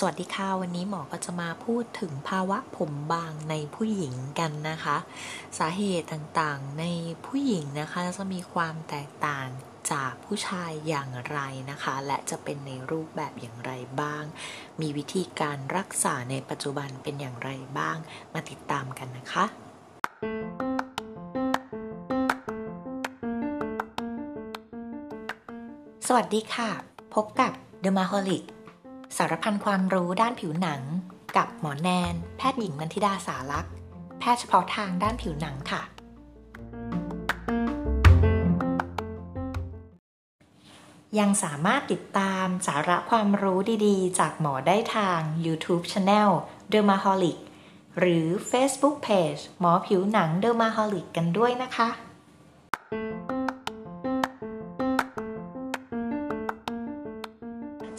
สวัสดีค่ะวันนี้หมอก็จะมาพูดถึงภาวะผมบางในผู้หญิงกันนะคะ สาเหตุต่างๆในผู้หญิงนะคะจะมีความแตกต่างจากผู้ชายอย่างไรนะคะ และจะเป็นในรูปแบบอย่างไรบ้าง มีวิธีการรักษาในปัจจุบันเป็นอย่างไรบ้าง มาติดตามกันนะคะสวัสดีค่ะ พบกับ The Maholic สารพันความรู้ด้านผิวหนัง กับหมอแนน แพทย์หญิงนันทิดาสารักษ์แพทย์เฉพาะทางด้านผิวหนังค่ะ ยังสามารถติดตามสาระความรู้ดีๆ จากหมอได้ทาง YouTube Channel Dermaholic หรือ Facebook Page หมอผิวหนัง Dermaholic กันด้วยนะคะ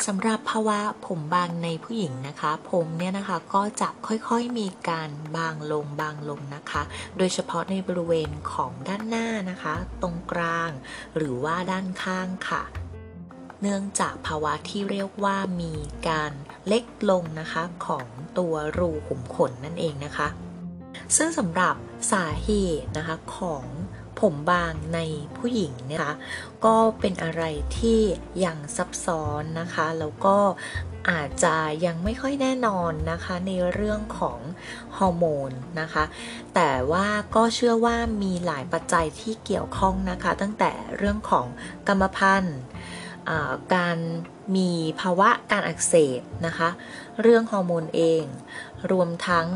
สำหรับภาวะผมบางในผู้หญิงนะคะ ผมเนี่ยนะคะก็จะค่อยๆมีการบางลงบางลงนะคะ โดยเฉพาะในบริเวณของด้านหน้านะคะ ตรงกลาง หรือว่าด้านข้างค่ะ เนื่องจากภาวะที่เรียกว่ามีการเล็กลงนะคะของตัวรูขุมขนนั่นเองนะคะ ซึ่งสำหรับสาเหตุนะคะของ ผมบางในผู้หญิงนะคะก็เป็นอะไรที่ยังซับซ้อนนะคะ แล้วก็อาจจะยังไม่ค่อยแน่นอนนะคะในเรื่องของฮอร์โมนนะคะ แต่ว่าก็เชื่อว่ามีหลายปัจจัยที่เกี่ยวข้องนะคะ ตั้งแต่เรื่องของกรรมพันธุ์การมีภาวะการอักเสบนะคะ เรื่องฮอร์โมนเอง รวมทั้ง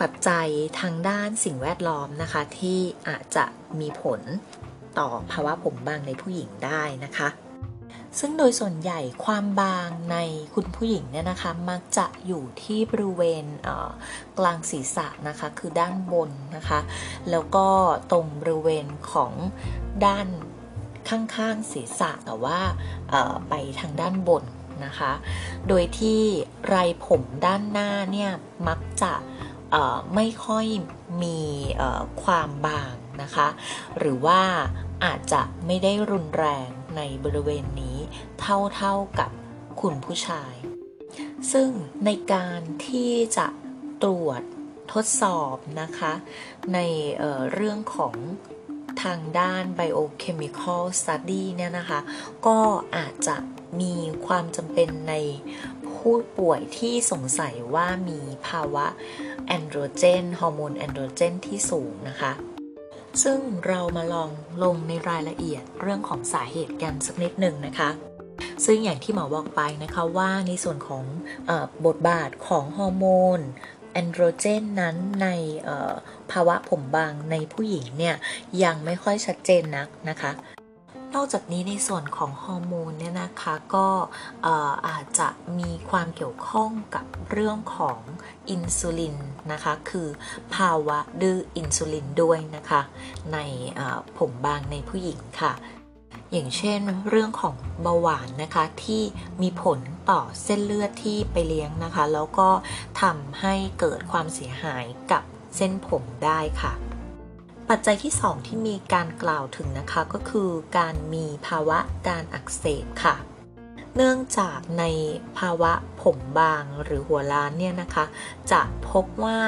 ปัจจัยทางด้านสิ่งแวดล้อมนะคะ ที่อาจจะมีผลต่อภาวะผมบางในผู้หญิงได้นะคะ ซึ่งโดยส่วนใหญ่ความบางในคุณผู้หญิงเนี่ยนะคะ มักจะอยู่ที่บริเวณกลางศีรษะนะคะ คือด้านบนนะคะ แล้วก็ตรงบริเวณของด้านข้างๆศีรษะแต่ว่าไปทางด้านบนนะคะ โดยที่ไรผมด้านหน้าเนี่ยมักจะ ไม่ค่อยมีความบางนะคะ หรือว่าอาจจะไม่ได้รุนแรงในบริเวณนี้เท่าๆกับคุณผู้ชาย ซึ่งในการที่จะตรวจทดสอบนะคะ ในเเรื่องของทางด้าน biochemical study เนี่ยนะคะ ก็อาจจะมีความจำเป็นใน ผู้ป่วยที่สงสัยว่ามีภาวะแอนโดรเจนฮอร์โมนแอนโดรเจนที่สูงนะคะ ซึ่งเรามาลองลงในรายละเอียดเรื่องของสาเหตุกันสักนิดหนึ่งนะคะ ซึ่งอย่างที่หมอบอกไปนะคะว่าในส่วนของอบทบาทของฮอร์โมนแอนโดรเจนนั้นในภาวะผมบางในผู้หญิงเนี่ยยังไม่ค่อยชัดเจนนักนะคะ นอกจากนี้ในส่วนของฮอร์โมนเนี่ยนะคะก็อาจจะมีความเกี่ยวข้องกับเรื่องของอินซูลินนะคะคือภาวะดื้ออินซูลินด้วยนะคะในผมบางในผู้หญิงค่ะอย่างเช่นเรื่องของเบาหวานนะคะที่มีผลต่อเส้นเลือดที่ไปเลี้ยงนะคะ แล้วก็ทำให้เกิดความเสียหายกับเส้นผมได้ค่ะ ปัจจัยที่ 2 ที่มีการกล่าวถึงนะคะก็คือการมีภาวะการอักเสบค่ะ เนื่องจากในภาวะผมบางหรือหัวล้านเนี่ยนะคะ จะพบว่า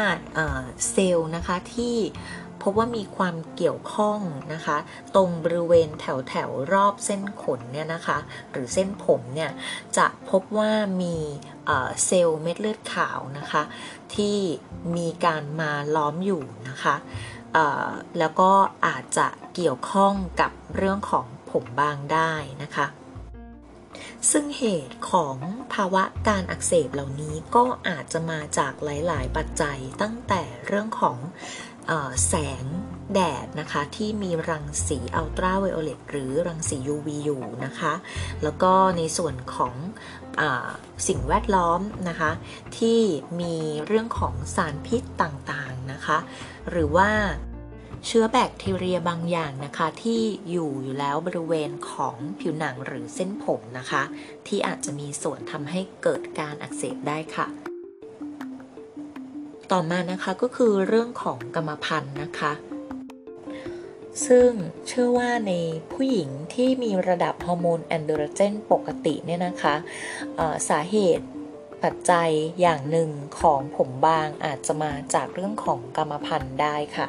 เซลล์นะคะที่พบว่ามีความเกี่ยวข้องนะคะ ตรงบริเวณแถวแถวรอบเส้นขนเนี่ยนะคะ หรือเส้นผมเนี่ยจะพบว่ามีเซลล์เม็ดเลือดขาวนะคะ ที่มีการมาล้อมอยู่นะคะ แล้วก็อาจจะเกี่ยวข้องกับเรื่องของผมบางได้นะคะ ซึ่งเหตุของภาวะการอักเสบเหล่านี้ก็อาจจะมาจากหลาย ๆ ปัจจัยตั้งแต่เรื่องของแสงแดดนะคะที่มีรังสีอัลตราไวโอเลตหรือรังสี UV อยู่นะคะ แล้วก็ในส่วนของอสิ่งแวดล้อมนะคะ ที่มีเรื่องของสารพิษต่างๆ นะคะ หรือว่าเชื้อแบคทีเรียบางอย่างนะคะ ที่อยู่อยู่แล้วบริเวณของผิวหนังหรือเส้นผมนะคะ ที่อาจจะมีส่วนทำให้เกิดการอักเสบได้ค่ะ ต่อมานะคะก็คือเรื่องของกรรมพันธุ์นะคะ ซึ่งเชื่อว่าในผู้หญิงที่มีระดับฮอร์โมนแอนโดรเจนปกติเนี่ยนะคะสาเหตุ ปัจจัยอย่างหนึ่งของผมบางอาจจะมาจากเรื่องของกรรมพันธุ์ได้ค่ะ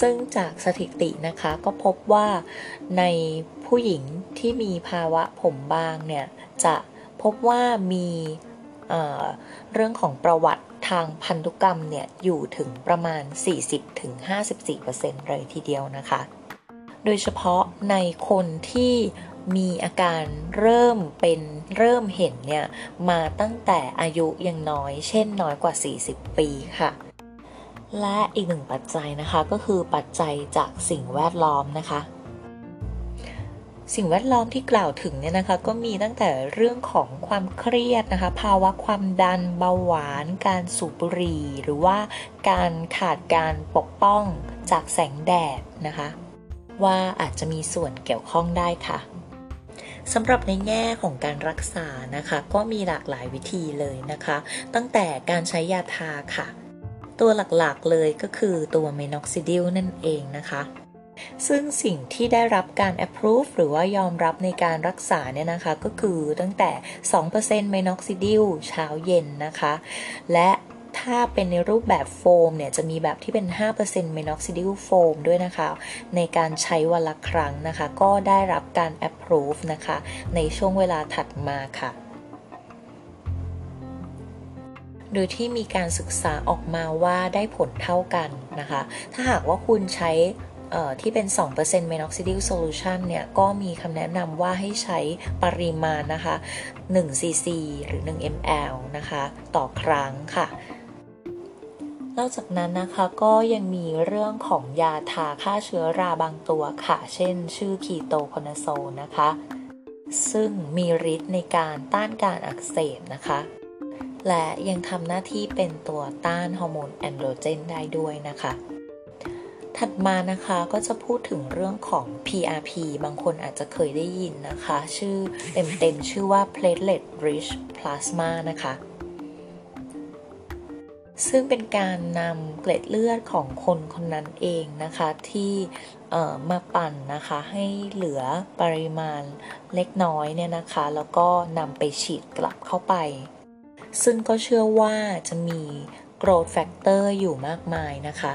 ซึ่งจากสถิตินะคะก็พบว่าในผู้หญิงที่มีภาวะผมบางเนี่ยจะพบว่ามีเเรื่องของประวัติทางพันธุกรรมเนี่ยอยู่ถึงประมาณ 40-54%เลยทีเดียวนะคะ โดยเฉพาะในคนที่มีอาการเริ่มเป็นเริ่มเห็นเนี่ยมาตั้งแต่อายุยังน้อย เช่นน้อยกว่า 40 ปีค่ะ และอีกหนึ่งปัจจัยนะคะก็คือปัจจัยจากสิ่งแวดล้อมนะคะ สิ่งแวดล้อมที่กล่าวถึงเนี่ยนะคะ ก็มีตั้งแต่เรื่องของความเครียดนะคะ ภาวะความดันเบาหวาน การสูบบุหรี่ หรือว่าการขาดการปกป้องจากแสงแดดนะคะ ว่าอาจจะมีส่วนเกี่ยวข้องได้ค่ะสำหรับในแง่ของการรักษานะคะ ก็มีหลากหลายวิธีเลยนะคะ ตั้งแต่การใช้ยาทาค่ะ ตัวหลักๆเลยก็คือตัว minoxidil นั่นเองนะคะ ซึ่งสิ่งที่ได้รับการ approve หรือว่ายอมรับในการรักษาเนี่ยนะคะ ก็คือตั้งแต่ 2% minoxidil เช้าเย็นนะคะ และ ถ้าเป็นในรูปแบบโฟมเนี่ยจะมีแบบที่เป็น5%เมนอกซิดิลโฟมด้วยนะคะ ในการใช้วันละครั้งนะคะ ก็ได้รับการ approve นะคะ ในช่วงเวลาถัดมาค่ะโดยที่มีการศึกษาออกมาว่าได้ผลเท่ากันนะคะ ถ้าหากว่าคุณใช้ที่เป็น 2% minoxidil solution เนี่ย ก็มีคำแนะนำว่าให้ใช้ปริมาณนะคะ 1 cc หรือ 1 ml นะคะ ต่อครั้งค่ะ นอกจากนั้นนะคะก็ยังมีเรื่องของยาทาฆ่าเชื้อราบางตัวค่ะ เช่น ชื่อคีโตคอนโซนะคะ ซึ่งมีฤทธิ์ในการต้านการอักเสบนะคะ และยังทำหน้าที่เป็นตัวต้านฮอร์โมนแอนโดรเจนได้ด้วยนะคะ ถัดมานะคะก็จะพูดถึงเรื่องของ PRP บางคนอาจจะเคยได้ยินนะคะ ชื่อเต็มๆชื่อว่า platelet rich plasma นะคะ ซึ่งเป็นการนำเกล็ดเลือดของคนคนนั้นเองนะคะ ที่มาปั่นนะคะให้เหลือปริมาณเล็กน้อยเนี่ยนะคะ แล้วก็นำไปฉีดกลับเข้าไป ซึ่งก็เชื่อว่าจะมี growth factor อยู่มากมายนะคะ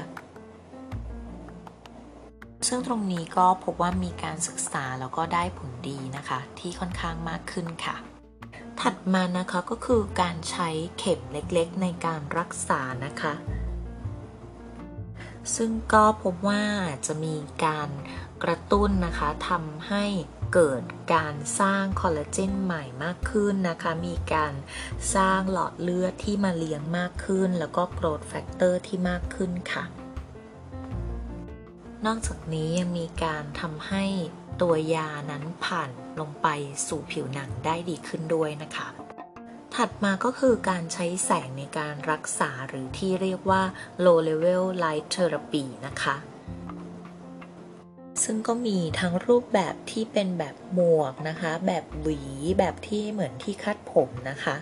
ซึ่งตรงนี้ก็พบว่ามีการศึกษาแล้วก็ได้ผลดีนะคะ ที่ค่อนข้างมากขึ้นค่ะ ถัดมานะคะก็คือการใช้เข็มเล็กๆ ในการรักษานะคะ ซึ่งก็พบว่าจะมีการกระตุ้นนะคะทำให้เกิดการสร้างคอลลาเจนใหม่มากขึ้นนะคะ มีการสร้างหลอดเลือดที่มาเลี้ยงมากขึ้น แล้วก็ growth factor ที่มากขึ้นค่ะ นอกจากนี้ยังมีการทำให้ ตัวยานั้นผ่านลงไปสู่ผิวหนังได้ดีขึ้นด้วยนะคะ ถัดมาก็คือการใช้แสงในการรักษาหรือที่เรียกว่า low level light therapy นะคะ ซึ่งก็มีทั้งรูปแบบที่เป็นแบบหมวกนะคะ แบบหวีแบบที่เหมือนที่คัดผมนะคะ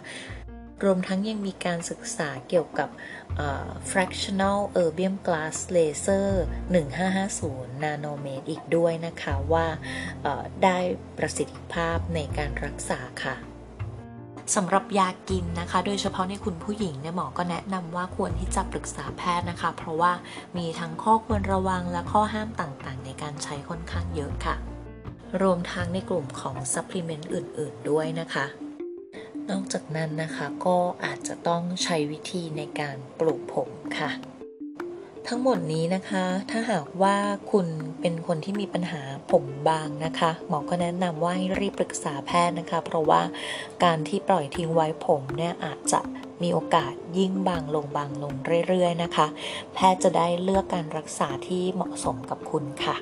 รวมทั้งยังมีการศึกษาเกี่ยวกับ fractional erbium glass laser 1550 nanometer อีกด้วยนะคะว่าได้ประสิทธิภาพในการรักษาค่ะสำหรับยากินนะคะ โดยเฉพาะในคุณผู้หญิงเนี่ยหมอก็แนะนำว่าควรที่จะปรึกษาแพทย์นะคะ เพราะว่ามีทั้งข้อควรระวังและข้อห้ามต่างๆ ในการใช้ค่อนข้างเยอะค่ะ รวมทั้งในกลุ่มของซัพพลีเมนต์อื่น ๆ ด้วยนะคะ นอกจากนั้นนะคะก็อาจจะต้องใช้วิธีในการปลูกผมค่ะ ทั้งหมดนี้นะคะ ถ้าหากว่าคุณเป็นคนที่มีปัญหาผมบางนะคะหมอก็แนะนำว่าให้รีบปรึกษาแพทย์นะคะ เพราะว่าการที่ปล่อยทิ้งไว้ผมเนี่ยอาจจะมีโอกาสยิ่งบางลงบางลงเรื่อยๆนะคะ แพทย์จะได้เลือกการรักษาที่เหมาะสมกับคุณค่ะ